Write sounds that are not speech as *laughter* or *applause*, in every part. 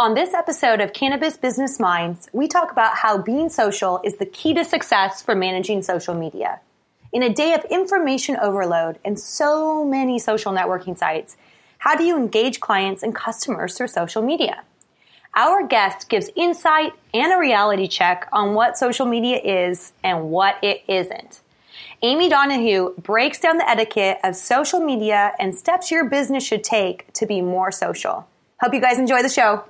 On this episode of Cannabis Business Minds, we talk about how being social is the key to success for managing social media. In a day of information overload and so many social networking sites, how do you engage clients and customers through social media? Our guest gives insight and a reality check on what social media is and what it isn't. Amy Donohue breaks down the etiquette of social media and steps your business should take to be more social. Hope you guys enjoy the show.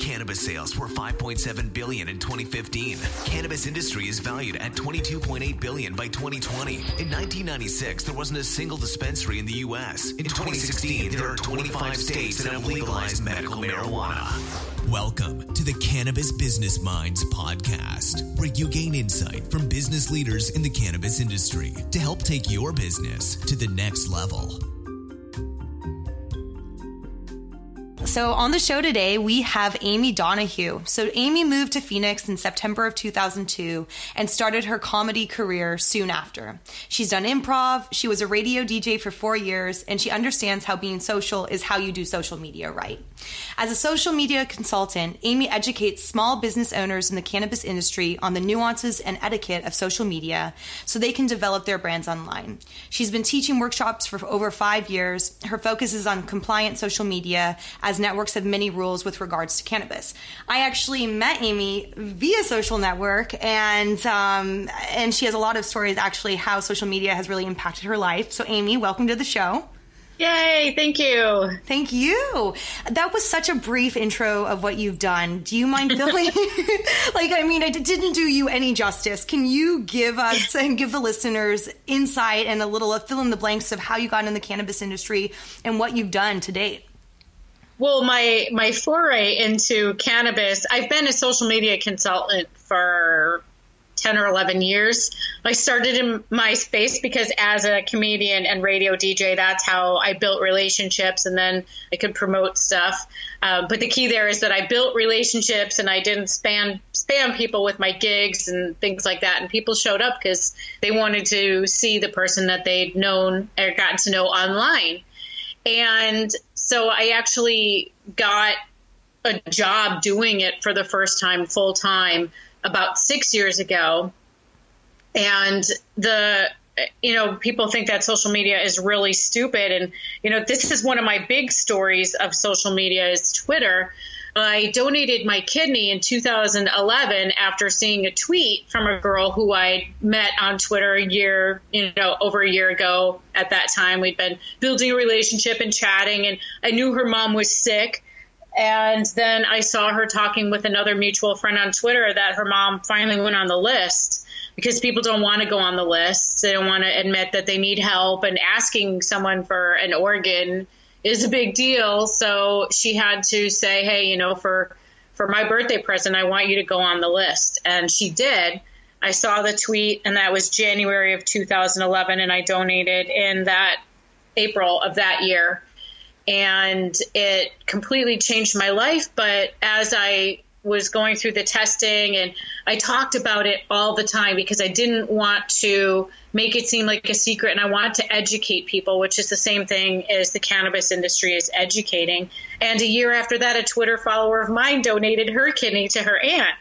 Cannabis sales were 5.7 billion in 2015. Cannabis industry is valued at 22.8 billion by 2020. In 1996, there wasn't a single dispensary in the U.S. In 2016, there are 25 states that have legalized medical marijuana. Welcome to the Cannabis Business Minds podcast, where you gain insight from business leaders in the cannabis industry to help take your business to the next level. So on the show today, we have Amy Donohue. So Amy moved to Phoenix in September of 2002 and started her comedy career soon after. She's done improv, she was a radio DJ for four years, and she understands how being social is how you do social media right. As a social media consultant, Amy educates small business owners in the cannabis industry on the nuances and etiquette of social media so they can develop their brands online. She's been teaching workshops for over five years. Her focus is on compliant social media as as networks have many rules with regards to cannabis. I actually met Amy via social network, and um, and she has a lot of stories actually how social media has really impacted her life. So, Amy, welcome to the show. Yay, thank you. Thank you. That was such a brief intro of what you've done. Do you mind filling? *laughs* *laughs* like, I mean, I didn't do you any justice. Can you give us and give the listeners insight and a little uh, fill in the blanks of how you got in the cannabis industry and what you've done to date? Well, my my foray into cannabis, I've been a social media consultant for 10 or 11 years. I started in MySpace because as a comedian and radio DJ, that's how I built relationships and then I could promote stuff. Uh, but the key there is that I built relationships and I didn't spam, spam people with my gigs and things like that. And people showed up because they wanted to see the person that they'd known or gotten to know online. And so I actually got a job doing it for the first time full time about six years ago. And the, you know, people think that social media is really stupid. And, you know, this is one of my big stories of social media is Twitter. I donated my kidney in 2011 after seeing a tweet from a girl who I met on Twitter a year, you know, over a year ago. At that time, we'd been building a relationship and chatting, and I knew her mom was sick. And then I saw her talking with another mutual friend on Twitter that her mom finally went on the list because people don't want to go on the list. They don't want to admit that they need help, and asking someone for an organ is a big deal. So she had to say, hey, you know, for for my birthday present, I want you to go on the list. And she did. I saw the tweet, and that was January of 2011, and I donated in that April of that year. And it completely changed my life. But as I was going through the testing and I talked about it all the time because I didn't want to make it seem like a secret and I wanted to educate people, which is the same thing as the cannabis industry is educating. And a year after that, a Twitter follower of mine donated her kidney to her aunt.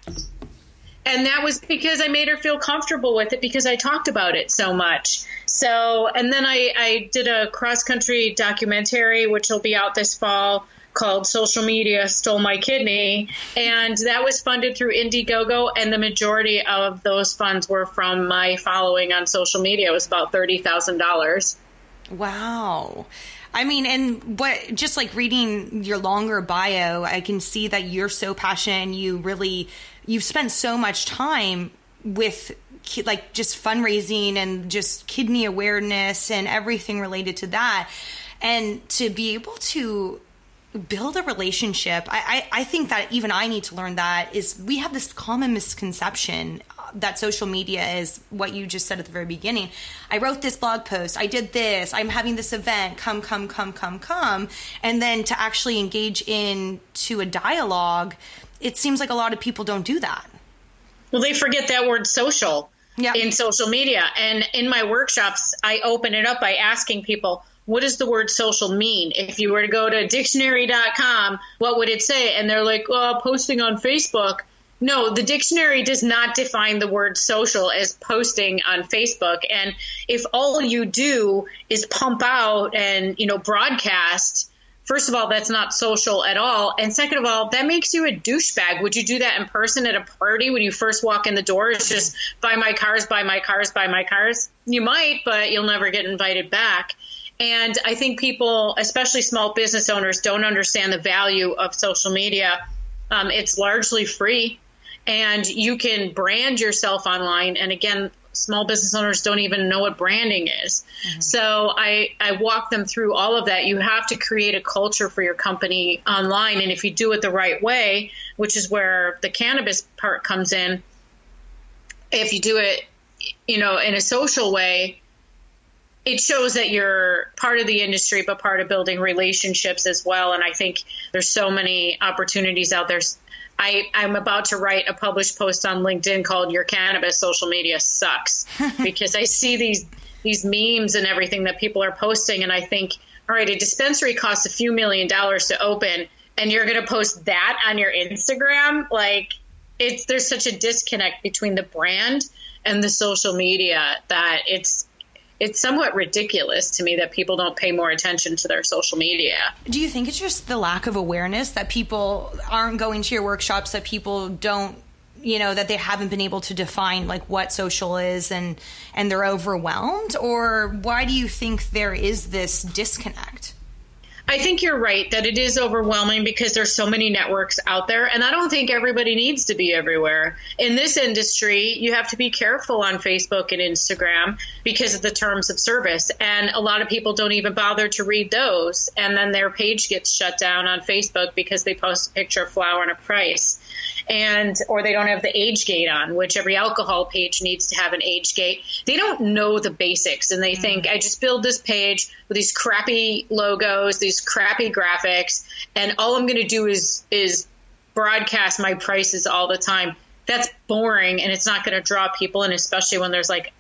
And that was because I made her feel comfortable with it because I talked about it so much. So, and then I, I did a cross country documentary, which will be out this fall called Social Media Stole My Kidney. And that was funded through Indiegogo. And the majority of those funds were from my following on social media. It was about $30,000. Wow. I mean, and what just like reading your longer bio, I can see that you're so passionate. You really, you've spent so much time with like just fundraising and just kidney awareness and everything related to that. And to be able to build a relationship. I, I, I, think that even I need to learn that is we have this common misconception that social media is what you just said at the very beginning. I wrote this blog post, I did this, I'm having this event, come, come, come, come, come. And then to actually engage in to a dialogue, it seems like a lot of people don't do that. Well, they forget that word social yep. in social media. And in my workshops, I open it up by asking people, what does the word social mean? If you were to go to dictionary.com, what would it say? And they're like, oh, posting on Facebook. No, the dictionary does not define the word social as posting on Facebook. And if all you do is pump out and, you know, broadcast, first of all, that's not social at all. And second of all, that makes you a douchebag. Would you do that in person at a party when you first walk in the door? It's just buy my cars, buy my cars, buy my cars. You might, but you'll never get invited back. And I think people, especially small business owners, don't understand the value of social media. Um, it's largely free and you can brand yourself online. And again, small business owners don't even know what branding is. Mm-hmm. So I, I walk them through all of that. You have to create a culture for your company online. And if you do it the right way, which is where the cannabis part comes in, if you do it, you know, in a social way, it shows that you're part of the industry, but part of building relationships as well. And I think there's so many opportunities out there I, I'm about to write a published post on LinkedIn called Your Cannabis Social Media Sucks *laughs* because I see these these memes and everything that people are posting and I think, all right, a dispensary costs a few million dollars to open and you're gonna post that on your Instagram? Like it's there's such a disconnect between the brand and the social media that it's it's somewhat ridiculous to me that people don't pay more attention to their social media. Do you think it's just the lack of awareness that people aren't going to your workshops, that people don't you know that they haven't been able to define like what social is and and they're overwhelmed or why do you think there is this disconnect I think you're right that it is overwhelming because there's so many networks out there and I don't think everybody needs to be everywhere. In this industry, you have to be careful on Facebook and Instagram because of the terms of service and a lot of people don't even bother to read those and then their page gets shut down on Facebook because they post a picture of flower and a price and or they don't have the age gate on, which every alcohol page needs to have an age gate. They don't know the basics and they mm. think I just build this page with these crappy logos, these crappy graphics, and all I'm going to do is is broadcast my prices all the time. That's boring and it's not going to draw people in, especially when there's like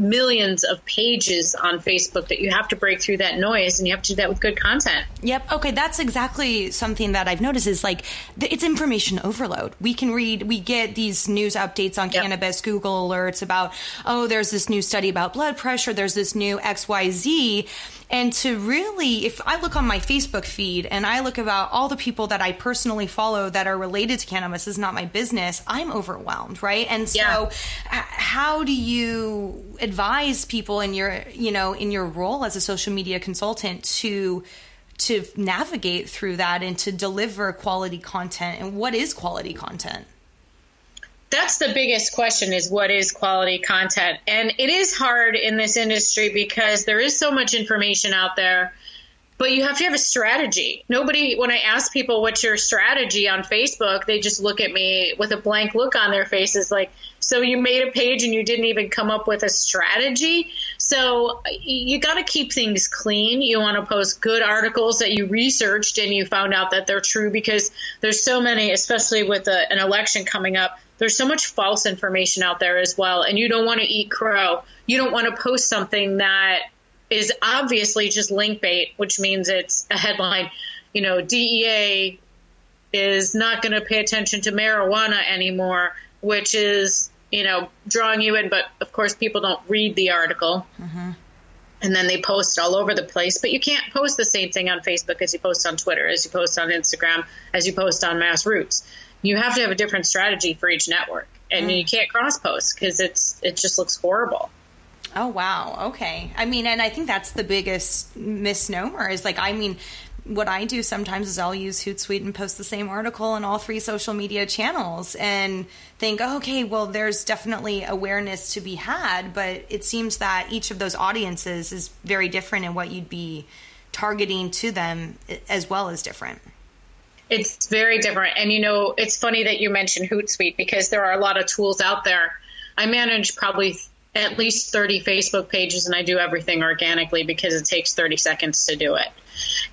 millions of pages on Facebook that you have to break through that noise and you have to do that with good content. Yep. Okay. That's exactly something that I've noticed is like it's information overload. We can read, we get these news updates on yep. cannabis, Google alerts about, oh, there's this new study about blood pressure, there's this new XYZ and to really, if I look on my Facebook feed and I look about all the people that I personally follow that are related to cannabis is not my business, I'm overwhelmed, right? And so, yeah. how do you advise people in your, you know, in your role as a social media consultant to to navigate through that and to deliver quality content? And what is quality content? that's the biggest question is what is quality content and it is hard in this industry because there is so much information out there but you have to have a strategy. Nobody when i ask people what's your strategy on facebook? they just look at me with a blank look on their faces like so you made a page and you didn't even come up with a strategy? So you got to keep things clean. You want to post good articles that you researched and you found out that they're true because there's so many especially with a, an election coming up there's so much false information out there as well, and you don't want to eat crow. You don't want to post something that is obviously just link bait, which means it's a headline. You know, DEA is not going to pay attention to marijuana anymore, which is, you know, drawing you in. But of course, people don't read the article. Mm-hmm. And then they post all over the place. But you can't post the same thing on Facebook as you post on Twitter, as you post on Instagram, as you post on MassRoots you have to have a different strategy for each network, and mm. you can't cross post because it's it just looks horrible. Oh wow, okay. I mean, and I think that's the biggest misnomer is like, I mean, what I do sometimes is I'll use Hootsuite and post the same article on all three social media channels and think, oh, okay, well, there's definitely awareness to be had, but it seems that each of those audiences is very different in what you'd be targeting to them as well as different. It's very different. And you know, it's funny that you mentioned Hootsuite because there are a lot of tools out there. I manage probably at least 30 Facebook pages and I do everything organically because it takes 30 seconds to do it.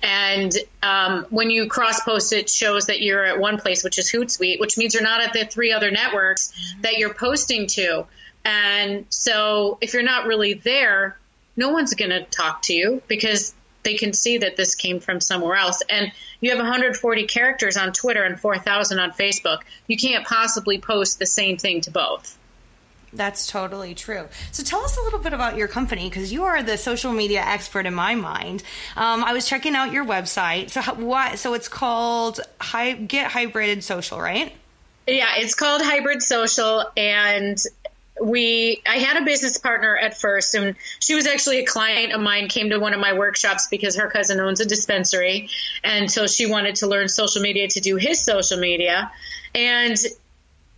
And um, when you cross post, it shows that you're at one place, which is Hootsuite, which means you're not at the three other networks that you're posting to. And so if you're not really there, no one's going to talk to you because they can see that this came from somewhere else. And you have 140 characters on Twitter and 4,000 on Facebook. You can't possibly post the same thing to both. That's totally true. So tell us a little bit about your company because you are the social media expert in my mind. Um, I was checking out your website. So what? So it's called Hi, Get Hybrid Social, right? Yeah, it's called Hybrid Social, and we I had a business partner at first, and she was actually a client of mine. Came to one of my workshops because her cousin owns a dispensary, and so she wanted to learn social media to do his social media, and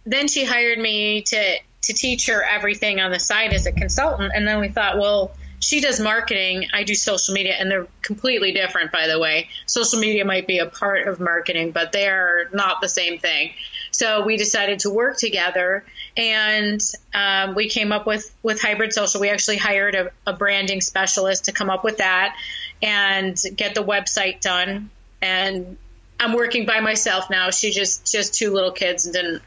then she hired me to to teach her everything on the side as a consultant. And then we thought, well, she does marketing, I do social media, and they're completely different, by the way. Social media might be a part of marketing, but they're not the same thing. So we decided to work together, and um, we came up with with hybrid social. We actually hired a, a branding specialist to come up with that and get the website done. And I'm working by myself now. She just just two little kids and didn't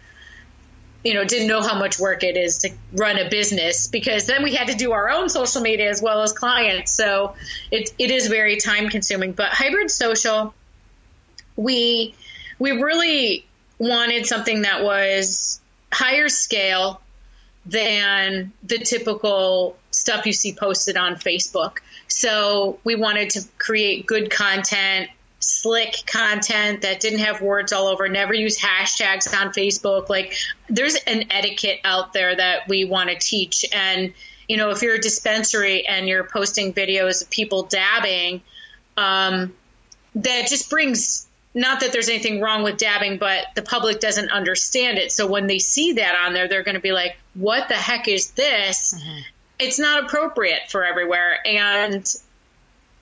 you know, didn't know how much work it is to run a business because then we had to do our own social media as well as clients. So it, it is very time consuming. But hybrid social, we we really wanted something that was higher scale than the typical stuff you see posted on Facebook. So we wanted to create good content slick content that didn't have words all over, never use hashtags on Facebook. Like there's an etiquette out there that we want to teach. And, you know, if you're a dispensary and you're posting videos of people dabbing, um, that just brings not that there's anything wrong with dabbing, but the public doesn't understand it. So when they see that on there, they're going to be like, what the heck is this? Mm-hmm. It's not appropriate for everywhere. And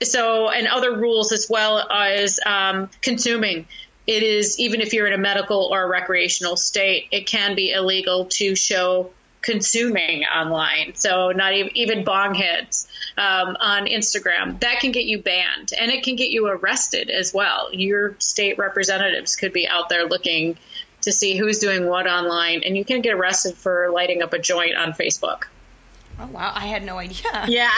so, and other rules as well as um, consuming. It is, even if you're in a medical or a recreational state, it can be illegal to show consuming online. So, not even, even bong hits um, on Instagram. That can get you banned and it can get you arrested as well. Your state representatives could be out there looking to see who's doing what online, and you can get arrested for lighting up a joint on Facebook. Oh wow, I had no idea. *laughs* Yeah.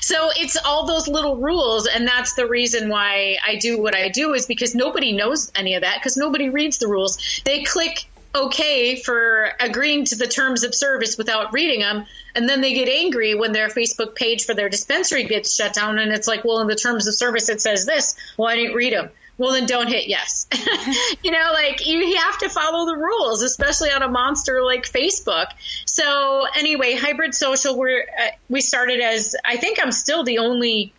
So it's all those little rules and that's the reason why I do what I do is because nobody knows any of that because nobody reads the rules. They click okay for agreeing to the terms of service without reading them and then they get angry when their Facebook page for their dispensary gets shut down and it's like, well in the terms of service it says this. Well, I didn't read them well then don't hit yes. *laughs* You know like you have to follow the rules especially on a monster like facebook. So anyway hybrid social we're uh, we started as i think i'm still the only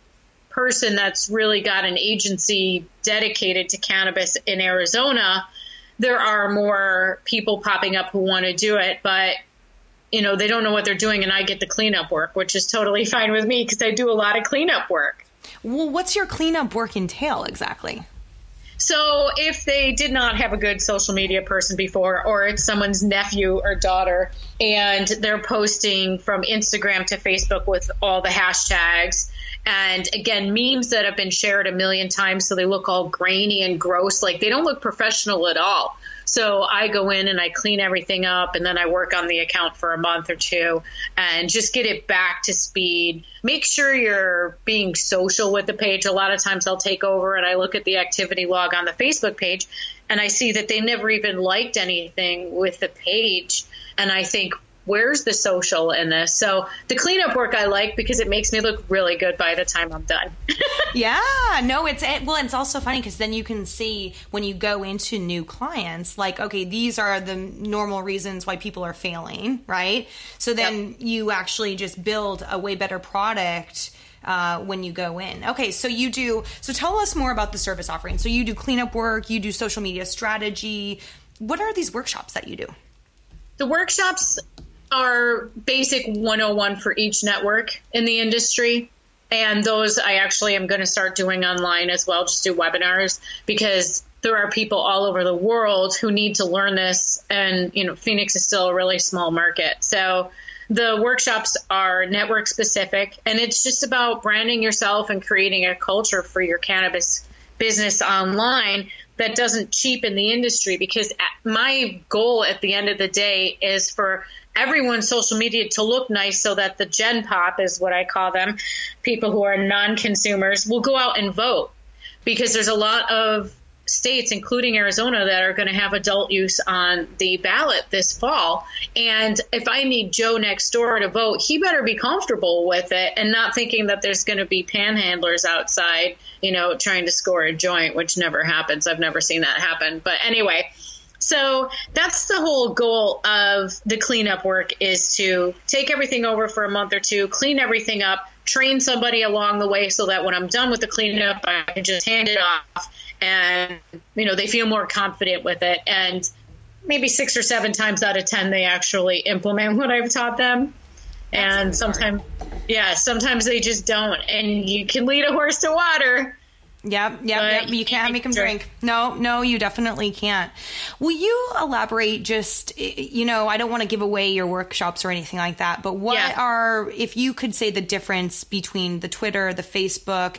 person that's really got an agency dedicated to cannabis in arizona. There are more people popping up who want to do it but you know they don't know what they're doing and i get the cleanup work which is totally *laughs* fine with me because i do a lot of cleanup work. Well what's your cleanup work entail exactly so if they did not have a good social media person before, or it's someone's nephew or daughter, and they're posting from Instagram to Facebook with all the hashtags, and again, memes that have been shared a million times, so they look all grainy and gross, like they don't look professional at all. So I go in and I clean everything up and then I work on the account for a month or two and just get it back to speed. Make sure you're being social with the page. A lot of times I'll take over and I look at the activity log on the Facebook page and I see that they never even liked anything with the page. And I think, where's the social in this? So the cleanup work I like because it makes me look really good by the time I'm done. *laughs* yeah, no, it's well, it's also funny because then you can see when you go into new clients, like, okay, these are the normal reasons why people are failing, right? So then yep. you actually just build a way better product. Uh, when you go in. Okay, so you do. So tell us more about the service offering. So you do cleanup work, you do social media strategy. What are these workshops that you do? The workshops are basic 101 for each network in the industry. And those I actually am going to start doing online as well, just do webinars because there are people all over the world who need to learn this. And, you know, Phoenix is still a really small market. So the workshops are network specific and it's just about branding yourself and creating a culture for your cannabis business online that doesn't cheapen the industry because my goal at the end of the day is for everyone's social media to look nice so that the gen pop is what I call them, people who are non-consumers will go out and vote because there's a lot of states, including Arizona, that are going to have adult use on the ballot this fall. And if I need Joe next door to vote, he better be comfortable with it and not thinking that there's going to be panhandlers outside, you know, trying to score a joint, which never happens. I've never seen that happen. But anyway, so that's the whole goal of the cleanup work is to take everything over for a month or two, clean everything up, train somebody along the way so that when I'm done with the cleanup, I can just hand it off and you know they feel more confident with it. And maybe six or seven times out of ten they actually implement *laughs* what i've taught them. That's and sometimes yeah sometimes they just don't. And you can lead a horse to water Yep, yep, yep. You can't make them drink. No, no, you definitely can't. Will you elaborate just, you know, I don't want to give away your workshops or anything like that, but what yeah. are, if you could say the difference between the Twitter, the Facebook,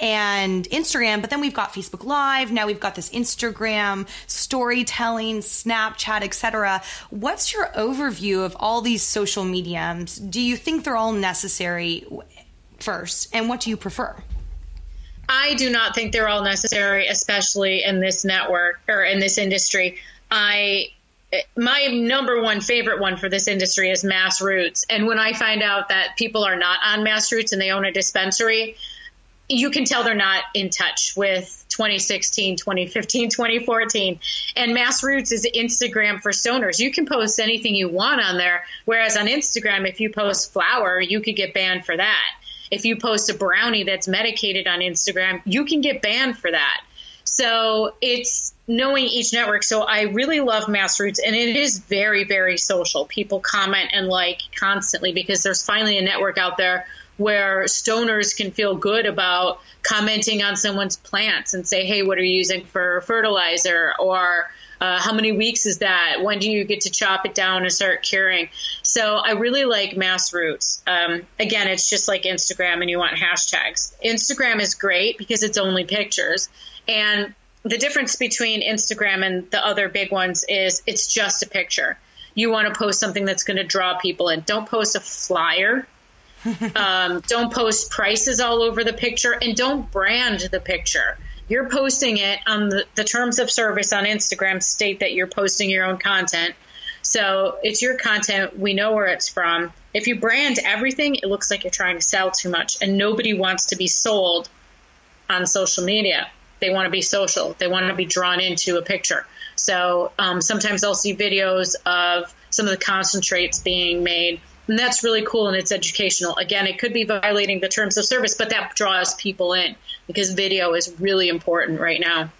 and Instagram, but then we've got Facebook Live. Now we've got this Instagram storytelling, Snapchat, etc. What's your overview of all these social mediums? Do you think they're all necessary first, and what do you prefer? I do not think they're all necessary, especially in this network or in this industry. I my number one favorite one for this industry is MassRoots. And when I find out that people are not on MassRoots and they own a dispensary, you can tell they're not in touch with 2016, 2015, *laughs* 2014. And MassRoots is Instagram for stoners. You can post anything you want on there. Whereas on Instagram, if you post flower, you could get banned for that. If you post a brownie that's medicated on Instagram, you can get banned for that. So it's knowing each network. So I really love MassRoots, and it is very, very social. People comment and like constantly because there's finally a network out there where stoners can feel good about commenting on someone's plants and say, hey, what are you using for fertilizer? Or uh, how many weeks is that? When do you get to chop it down and start curing? So I really like MassRoots. Um, again, it's just like Instagram and you want hashtags. Instagram is great because it's only pictures. And the difference between Instagram and the other big ones is it's just a picture. You want to post something that's going to draw people in. Don't post a flyer um, don't post prices all over the picture and don't brand the picture. You're posting it on the, the terms of service on Instagram state that you're posting your own content. So it's your content. We know where it's from. If you brand everything, it looks like you're trying to sell too much, and nobody wants to be sold on social media. They want to be social. They want to be drawn into a picture. So um, sometimes I'll see videos of some of the concentrates being made and that's really cool and it's educational. Again, it could be violating the terms of service, but that draws people in because video is really important right now.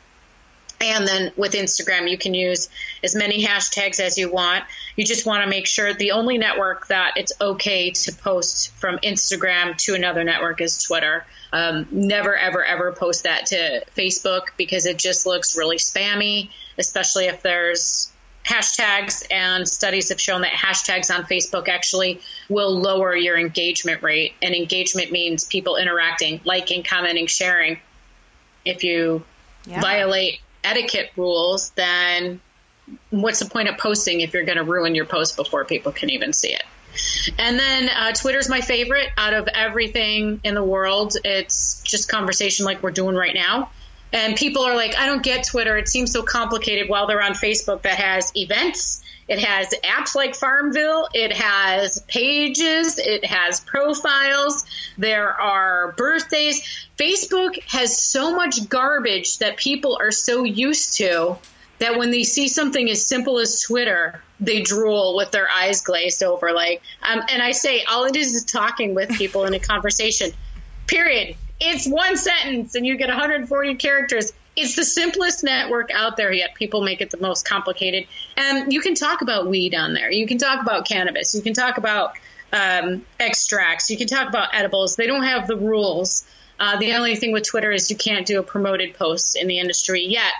And then with Instagram, you can use as many hashtags as you want. You just want to make sure the only network that it's okay to post from Instagram to another network is Twitter. Um, never, ever, ever post that to Facebook because it just looks really spammy, especially if there's hashtags and studies have shown that hashtags on Facebook actually will lower your engagement rate. And engagement means people interacting, liking, commenting, sharing. If you yeah. violate etiquette rules, then what's the point of posting if you're going to ruin your post before people can even see it? And then uh, Twitter's my favorite out of everything in the world. It's just conversation like we're doing right now. And people are like, I don't get Twitter. It seems so complicated while they're on Facebook that has events. It has apps like Farmville. It has pages. It has profiles. There are birthdays. Facebook has so much garbage that people are so used to that when they see something as simple as Twitter, they drool with their eyes glazed over. Like, um, and I say, all it is is talking with people in a conversation. Period. It's one sentence and you get 140 characters. It's the simplest network out there, yet people make it the most complicated. And you can talk about weed on there. You can talk about cannabis. You can talk about um, extracts. You can talk about edibles. They don't have the rules. Uh, the only thing with Twitter is you can't do a promoted post in the industry yet.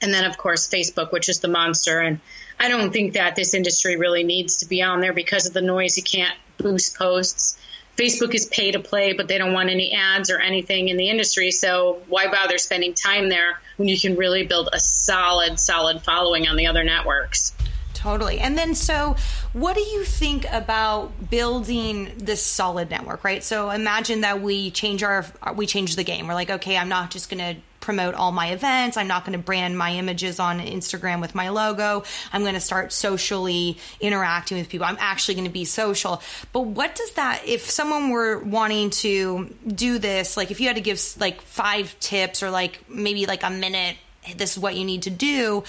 And then, of course, Facebook, which is the monster. And I don't think that this industry really needs to be on there because of the noise. You can't boost posts Facebook is pay to play, but they don't want any ads or anything in the industry. So why bother spending time there when you can really build a solid, solid following on the other networks? Totally. And then, so what do you think about building this solid network, right? So imagine that we change our, we change the game. We're like, okay, I'm not just going to promote all my events. I'm not going to brand my images on Instagram with my logo. I'm going to start socially interacting with people. I'm actually going to be social. But what does that, if someone were wanting to do this, like if you had to give like five tips or like maybe like a minute, this is what you need to do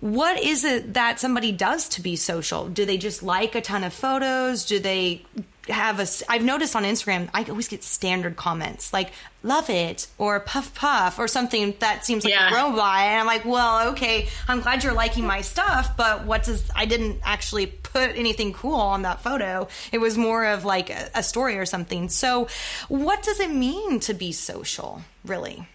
what is it that somebody does to be social? Do they just like a ton of photos? Do they have a I've noticed on Instagram I always get standard comments like love it or puff puff or something that seems like yeah. a robot and I'm like well okay I'm glad you're liking my stuff but what does I didn't actually put anything cool on that photo it was more of like a, a story or something so what does it mean to be social really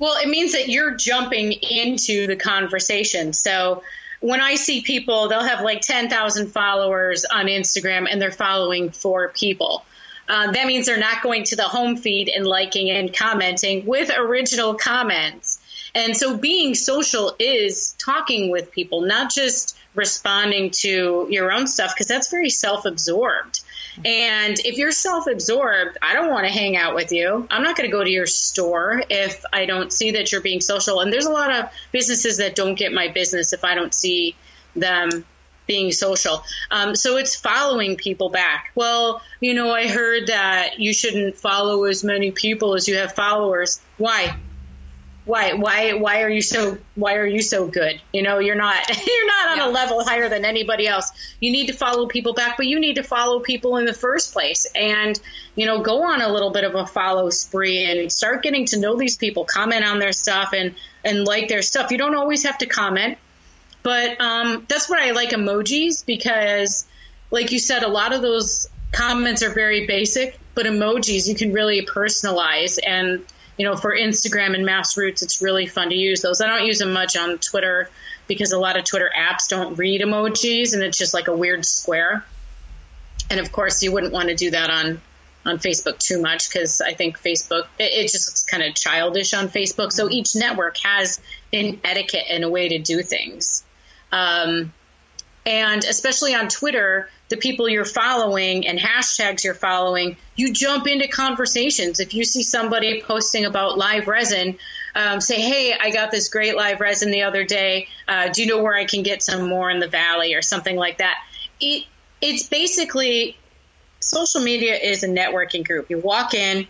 well, it means that you're jumping into the conversation. So when I see people, they'll have like 10,000 followers on Instagram and they're following four people. Uh, that means they're not going to the home feed and liking and commenting with original comments. And so being social is talking with people, not just responding to your own stuff, because that's very self absorbed. And if you're self absorbed, I don't want to hang out with you. I'm not going to go to your store if I don't see that you're being social. And there's a lot of businesses that don't get my business if I don't see them being social. Um, so it's following people back. Well, you know, I heard that you shouldn't follow as many people as you have followers. Why? Why why why are you so why are you so good? You know you're not *laughs* you're not on yeah. a level higher than anybody else. You need to follow people back but you need to follow people in the first place. And you know go on a little bit of a follow spree and start getting to know these people comment on their stuff and and like their stuff. You don't always have to comment but um, that's what i like emojis because like you said a lot of those comments are very basic but emojis you can really personalize and you know, for Instagram and MassRoots, it's really fun to use those. I don't use them much on Twitter because a lot of Twitter apps don't read emojis and it's just like a weird square. And of course, you wouldn't want to do that on on Facebook too much because I think Facebook it, it just looks kind of childish on Facebook. So each network has an etiquette and a way to do things. Um, and especially on Twitter, the people you're following and hashtags you're following, you jump into conversations. If you see somebody posting about live resin, um, say, "Hey, I got this great live resin the other day. Uh, do you know where I can get some more in the valley or something like that?" It, it's basically social media is a networking group. You walk in,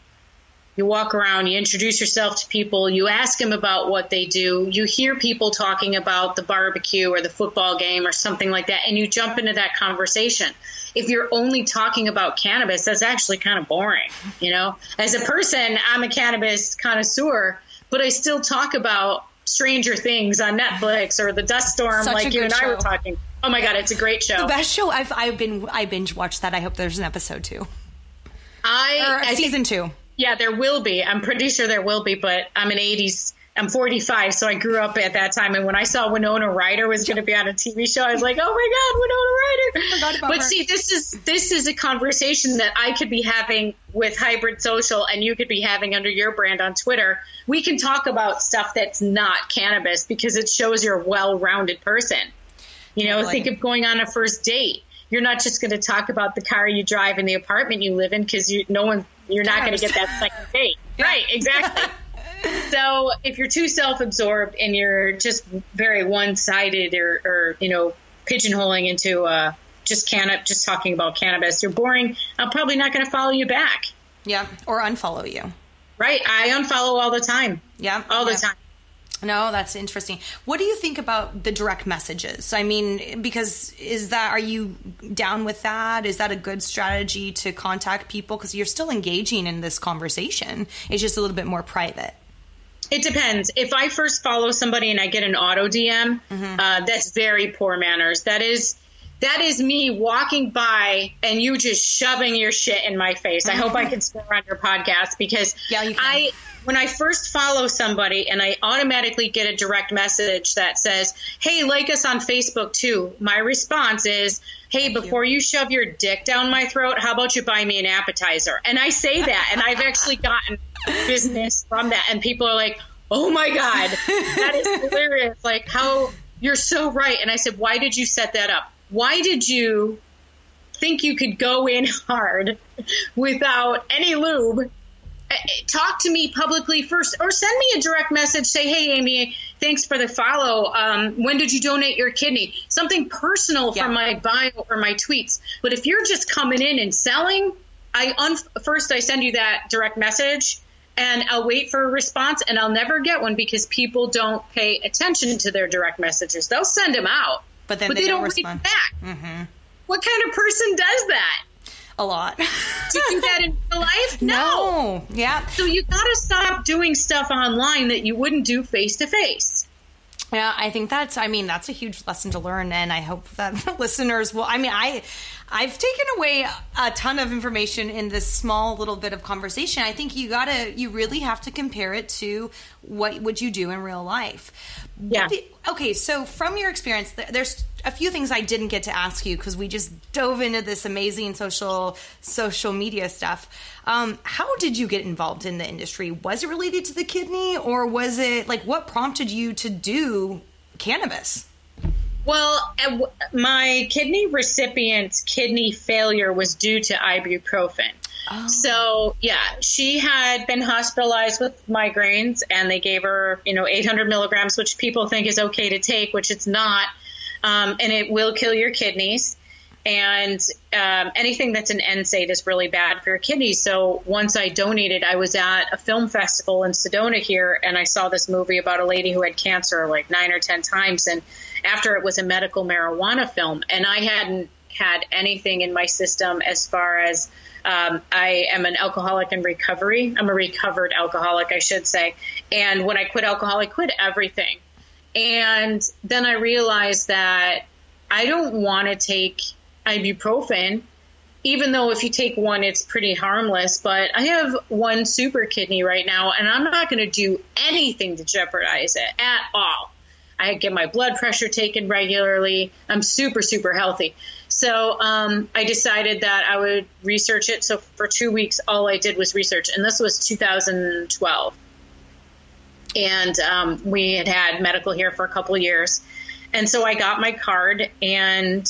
you walk around, you introduce yourself to people, you ask them about what they do, you hear people talking about the barbecue or the football game or something like that, and you jump into that conversation. If you're only talking about cannabis, that's actually kind of boring. You know, as a person, I'm a cannabis connoisseur, but I still talk about Stranger Things on Netflix or The Dust Storm, Such like you and show. I were talking. Oh my god, it's a great show. The best show I've I've been I binge watched that. I hope there's an episode two. I, season two. Yeah, there will be. I'm pretty sure there will be, but I'm an 80s. I'm 45, so I grew up at that time. And when I saw Winona Ryder was going to be on a TV show, I was like, "Oh my God, Winona Ryder!" but her. see, this is this is a conversation that I could be having with Hybrid Social, and you could be having under your brand on Twitter. We can talk about stuff that's not cannabis because it shows you're a well-rounded person. You know, totally. think of going on a first date you're not just going to talk about the car you drive and the apartment you live in because you no one you're not going to get that second date. Right, exactly. *laughs* so if you're too self-absorbed and you're just very one-sided or, or you know pigeonholing into uh, just can just talking about cannabis, you're boring. I'm probably not going to follow you back. Yeah, or unfollow you. Right, I unfollow all the time. Yeah, all yeah. the time. No, that's interesting. What do you think about the direct messages? I mean, because is that are you down with that? Is that a good strategy to contact people because you're still engaging in this conversation? It's just a little bit more private. It depends. If I first follow somebody and I get an auto DM, mm-hmm. uh, that's very poor manners. That is that is me walking by and you just shoving your shit in my face. I hope I can swear on your podcast because Yeah, you can. I when I first follow somebody and I automatically get a direct message that says, "Hey, like us on Facebook too." My response is, "Hey, before you. shove your dick down my throat, how about you buy me an appetizer?" And I say that, and I've actually gotten business from that, and people are like, "Oh my god, that is *laughs* hilarious!" Like how you're so right. And I said, "Why did you set that up? Why did you?" Think you could go in hard without any lube talk to me publicly first or send me a direct message. Say hey amy thanks for the follow. Um, when did you donate your kidney? Something personal Yeah. from my bio or my tweets. But if you're just coming in and selling i un- first i send you that direct message and i'll wait for a response and i'll never get one because people don't pay attention to their direct messages. They'll send them out But then they they, don't don't, respond. back. What kind of person does that A lot. do you do that in real life *laughs* no. Yeah. so you got to stop doing stuff online that you wouldn't do face to face. Yeah, I think that's. I mean, that's a huge lesson to learn, and I hope that *laughs* the listeners will. I mean, I, I've taken away a ton of information in this small little bit of conversation. I think you gotta, you really have to compare it to what would you do in real life. Yeah. Okay, so from your experience, there's a few things I didn't get to ask you because we just dove into this amazing social social media stuff. Um, how did you get involved in the industry? Was it related to the kidney, or was it like what prompted you to do cannabis? Well, my kidney recipient's kidney failure was due to ibuprofen. So, yeah, she had been hospitalized with migraines and they gave her, you know, 800 milligrams, which people think is okay to take, which it's not. Um, and it will kill your kidneys. And um, anything that's an NSAID is really bad for your kidneys. So once I donated, I was at a film festival in Sedona here, and I saw this movie about a lady who had cancer like nine or ten times. And after it was a medical marijuana film, and I hadn't had anything in my system as far as um, I am an alcoholic in recovery. I'm a recovered alcoholic, I should say. And when I quit alcohol, I quit everything. And then I realized that I don't want to take ibuprofen, even though if you take one, it's pretty harmless. But I have one super kidney right now, and I'm not going to do anything to jeopardize it at all. I get my blood pressure taken regularly. I'm super, super healthy. So um, I decided that I would research it. So for two weeks, all I did was research, and this was 2012 and um, we had had medical here for a couple years. And so I got my card, and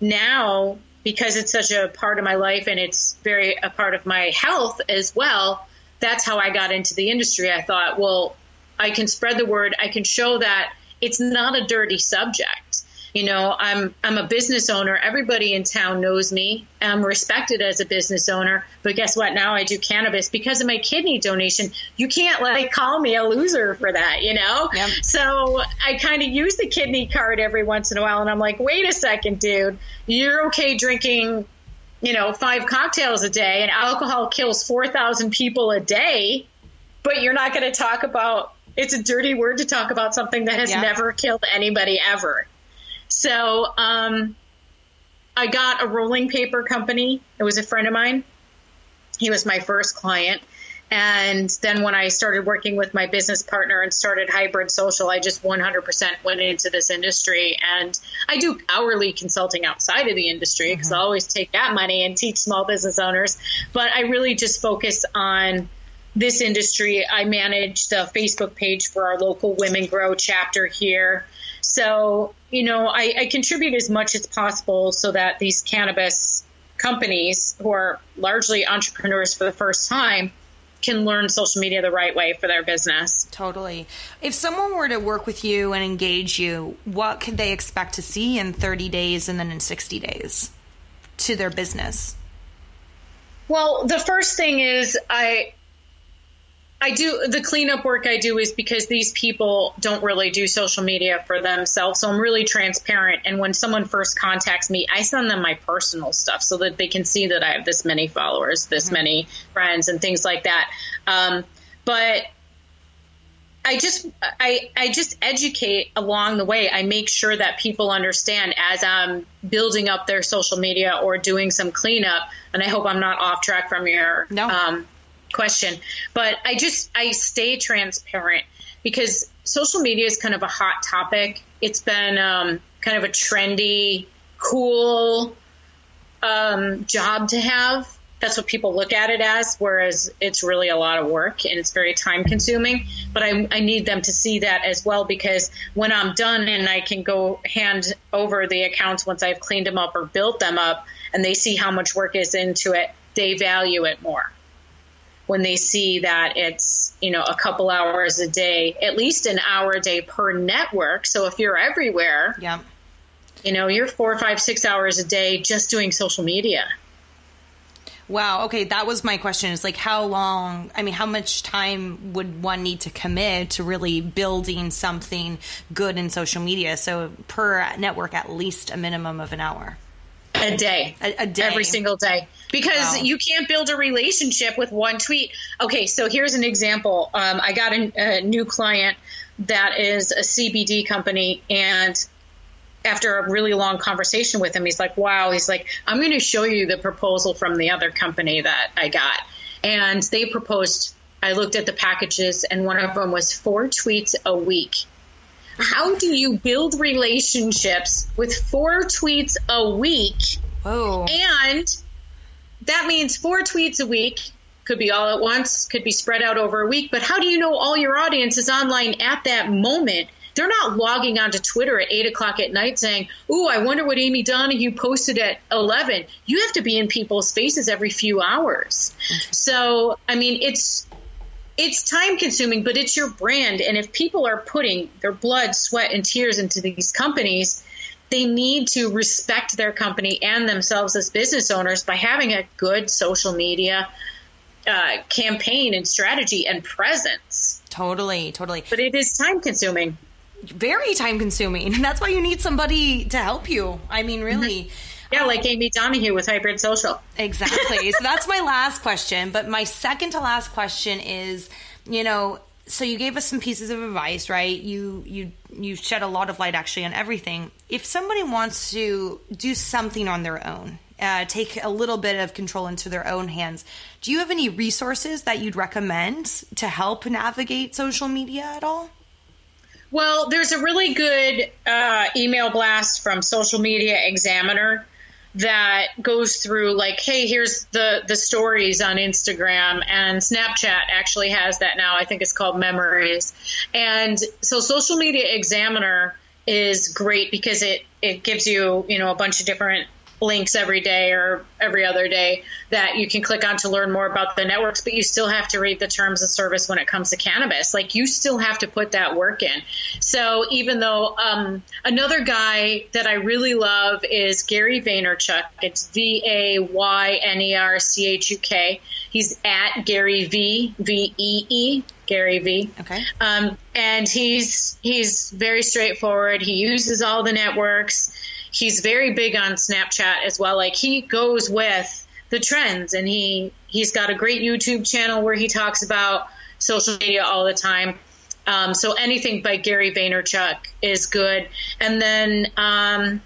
now because it's such a part of my life and it's very a part of my health as well, that's how I got into the industry. I thought, well, I can spread the word. I can show that it's not a dirty subject. You know, I'm I'm a business owner. Everybody in town knows me. I'm respected as a business owner. But guess what? Now I do cannabis because of my kidney donation. You can't like call me a loser for that, you know? Yep. So I kind of use the kidney card every once in a while and I'm like, wait a second, dude. You're okay drinking, you know, five cocktails a day and alcohol kills 4,000 people a day, but you're not going to talk about it's a dirty word to talk about something that has Yeah. never killed anybody ever. So um, I got a rolling paper company. It was a friend of mine. He was my first client. And then when I started working with my business partner and started Hybrid Social, I just 100% went into this industry. And I do hourly consulting outside of the industry because I always take that money and teach small business owners. But I really just focus on this industry. I manage the Facebook page for our local Women Grow chapter here. So, you know, I, I contribute as much as possible so that these cannabis companies who are largely entrepreneurs for the first time can learn social media the right way for their business. Totally. If someone were to work with you and engage you, what could they expect to see in 30 days and then in 60 days to their business? Well, the first thing is I I do the cleanup work I do is because these people don't really do social media for themselves. So I'm really transparent. And when someone first contacts me, I send them my personal stuff so that they can see that I have this many followers, this many friends, and things like that. Um, but I just I I just educate along the way. I make sure that people understand as I'm building up their social media or doing some cleanup. And I hope I'm not off track from your no. um, question, but I just I stay transparent because social media is kind of a hot topic. It's been um, kind of a trendy, cool um, job to have that's what people look at it as, whereas it's really a lot of work and it's very time consuming. But I, I, need them to see that as well because when I'm done and I can go hand over the accounts once I've cleaned them up or built them up and they see how much work is into it, they value it more. When they see that it's, you know, a couple hours a day, at least an hour a day per network. So if you're everywhere, yeah. you know, you're four, five, six hours a day just doing social media. Wow. Okay, that was my question. Is like how long? I mean, how much time would one need to commit to really building something good in social media? So per network, at least a minimum of an hour. A *laughs* day. A, a day. Every single day. Because wow. you can't build a relationship with one tweet. Okay, so here's an example. Um, I got a, a new client that is a CBD company, and after a really long conversation with him, he's like, wow, he's like, I'm going to show you the proposal from the other company that I got. And they proposed, I looked at the packages, and one of them was four tweets a week. How do you build relationships with four tweets a week? Oh. And that means four tweets a week could be all at once, could be spread out over a week. But how do you know all your audience is online at that moment? They're not logging onto Twitter at eight o'clock at night saying, "Ooh, I wonder what Amy Donohue posted at 11." You have to be in people's faces every few hours. So, I mean, it's it's time consuming, but it's your brand, and if people are putting their blood, sweat, and tears into these companies, they need to respect their company and themselves as business owners by having a good social media uh, campaign and strategy and presence. Totally, totally. But it is time consuming very time consuming. And *laughs* that's why you need somebody to help you. I mean, really. Mm-hmm. Yeah, like Amy Donohue with Hybrid Social. Exactly. so that's my last question. But my second to last question is, you know, so you gave us some pieces of advice, right? You you you shed a lot of light actually on everything. If somebody wants to do something on their own, uh, take a little bit of control into their own hands, do you have any resources that you'd recommend to help navigate social media at all? Well, there's a really good uh, email blast from Social Media Examiner that goes through like, hey, here's the the stories on Instagram and Snapchat actually has that now. I think it's called Memories. And so Social Media Examiner is great because it it gives you, you know, a bunch of different links every day or every other day that you can click on to learn more about the networks, but you still have to read the terms of service when it comes to cannabis. Like you still have to put that work in. So even though um, another guy that I really love is Gary Vaynerchuk, it's V A Y N E R C H U K. He's at Gary V V E E Gary V. Okay. Um, and he's he's very straightforward. He uses all the networks he's very big on Snapchat as well. Like he goes with the trends and he he's got a great YouTube channel where he talks about social media all the time. Um, so anything by Gary Vaynerchuk is good. And then um,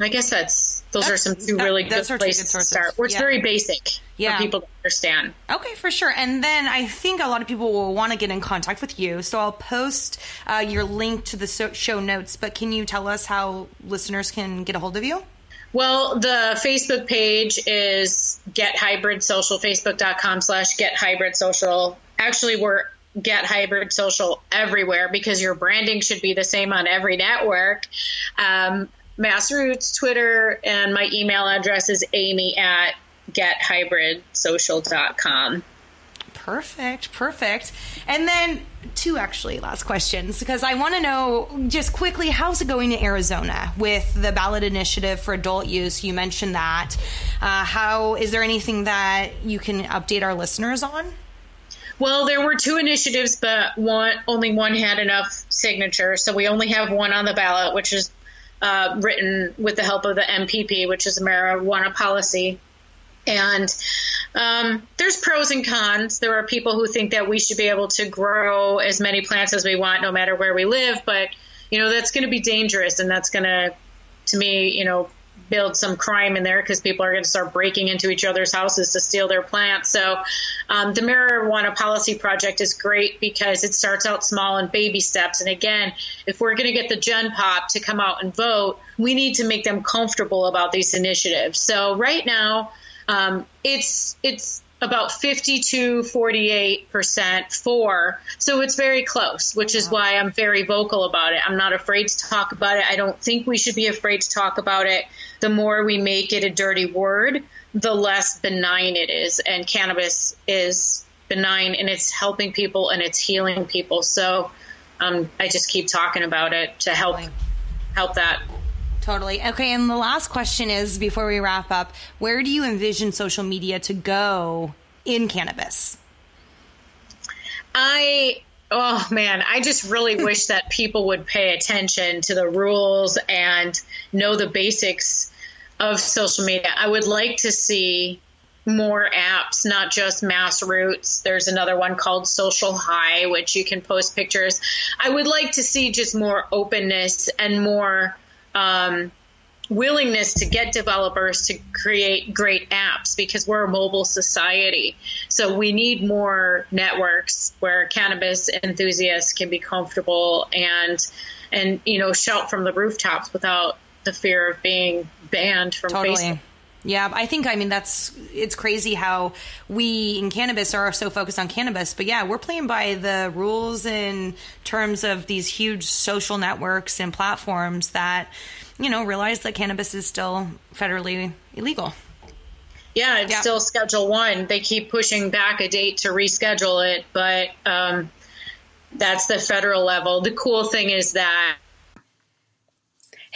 I guess that's those that's, are some two really that, good places to start. Where it's yeah. very basic yeah. for people to understand. Okay, for sure. And then I think a lot of people will want to get in contact with you. So I'll post uh, your link to the show notes. But can you tell us how listeners can get a hold of you? Well, the Facebook page is Get Hybrid Social, facebook.com slash Get Hybrid Social. Actually, we're Get Hybrid Social everywhere because your branding should be the same on every network. Um, MassRoots, Twitter, and my email address is amy at gethybridsocial.com. Perfect, perfect. And then two actually last questions because I want to know just quickly how's it going in Arizona with the ballot initiative for adult use? You mentioned that. Uh, how is there anything that you can update our listeners on? Well, there were two initiatives, but one only one had enough signatures, so we only have one on the ballot, which is uh, written with the help of the MPP, which is a marijuana policy. And um, there's pros and cons. There are people who think that we should be able to grow as many plants as we want, no matter where we live. But you know that's going to be dangerous, and that's going to, to me, you know, build some crime in there because people are going to start breaking into each other's houses to steal their plants. So, um, the Marijuana Policy Project is great because it starts out small and baby steps. And again, if we're going to get the Gen Pop to come out and vote, we need to make them comfortable about these initiatives. So, right now, um, it's it's about 52 48% for so it's very close which is why i'm very vocal about it. I'm not afraid to talk about it. I don't think we should be afraid to talk about it. The more we make it a dirty word the less benign it is and cannabis is benign and it's helping people and it's healing people. So um, i just keep talking about it to help help that Totally. Okay, and the last question is before we wrap up, where do you envision social media to go in cannabis? I oh man, I just really *laughs* wish that people would pay attention to the rules and know the basics of social media. I would like to see more apps, not just MassRoots. There's another one called Social High, which you can post pictures. I would like to see just more openness and more um, willingness to get developers to create great apps because we're a mobile society. So we need more networks where cannabis enthusiasts can be comfortable and and you know shout from the rooftops without the fear of being banned from totally. Facebook. Yeah, I think I mean that's it's crazy how we in cannabis are so focused on cannabis, but yeah, we're playing by the rules in terms of these huge social networks and platforms that you know realize that cannabis is still federally illegal. Yeah, it's yeah. still Schedule One. They keep pushing back a date to reschedule it, but um, that's the federal level. The cool thing is that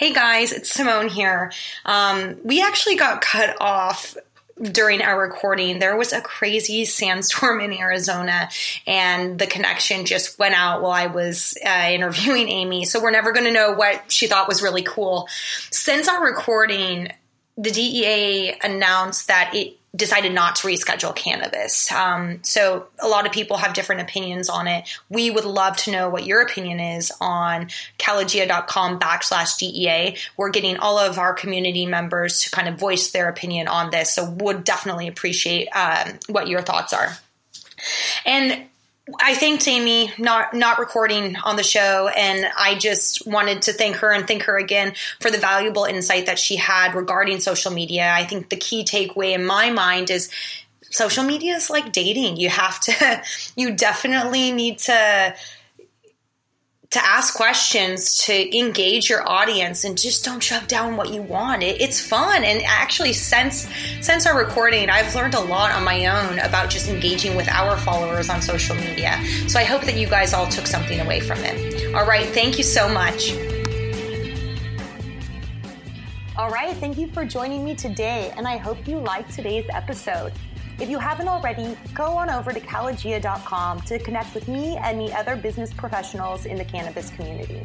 Hey guys, it's Simone here. Um, we actually got cut off during our recording, there was a crazy sandstorm in Arizona, and the connection just went out while I was uh, interviewing Amy. So we're never going to know what she thought was really cool. Since our recording, the DEA announced that it decided not to reschedule cannabis. Um, so a lot of people have different opinions on it. We would love to know what your opinion is on caligia.com backslash DEA. We're getting all of our community members to kind of voice their opinion on this. So would definitely appreciate um, what your thoughts are. And I thanked Amy not not recording on the show, and I just wanted to thank her and thank her again for the valuable insight that she had regarding social media. I think the key takeaway in my mind is social media is like dating. You have to, *laughs* you definitely need to to ask questions, to engage your audience, and just don't shove down what you want. It, it's fun, and actually, since since our recording, I've learned a lot on my own about just engaging with our followers on social media. So I hope that you guys all took something away from it. All right, thank you so much. All right, thank you for joining me today, and I hope you liked today's episode. If you haven't already, go on over to caligia.com to connect with me and the other business professionals in the cannabis community.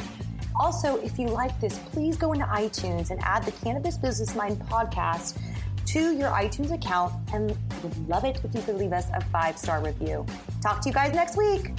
Also, if you like this, please go into iTunes and add the Cannabis Business Mind podcast to your iTunes account and would love it if you could leave us a five star review. Talk to you guys next week.